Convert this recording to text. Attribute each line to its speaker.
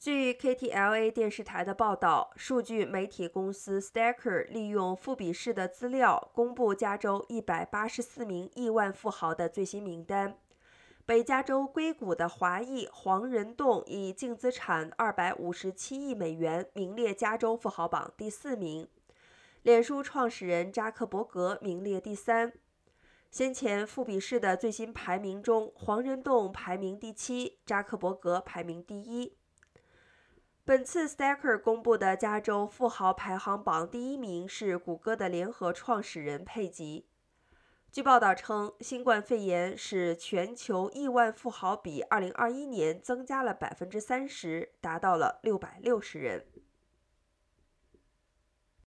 Speaker 1: 据 KTLA 电视台的报道，数据媒体公司 Stacker 利用富比士的资料公布加州184名亿万富豪的最新名单。北加州硅谷的华裔黄仁栋以净资产257亿美元名列加州富豪榜第四名，脸书创始人扎克伯格名列第三。先前富比士的最新排名中，黄仁栋排名第七，扎克伯格排名第一。本次 Stacker 公布的加州富豪排行榜第一名是谷歌的联合创始人佩吉。据报道称，新冠肺炎使全球亿万富豪比2021年增加了百分之三十，达到了六百六十人。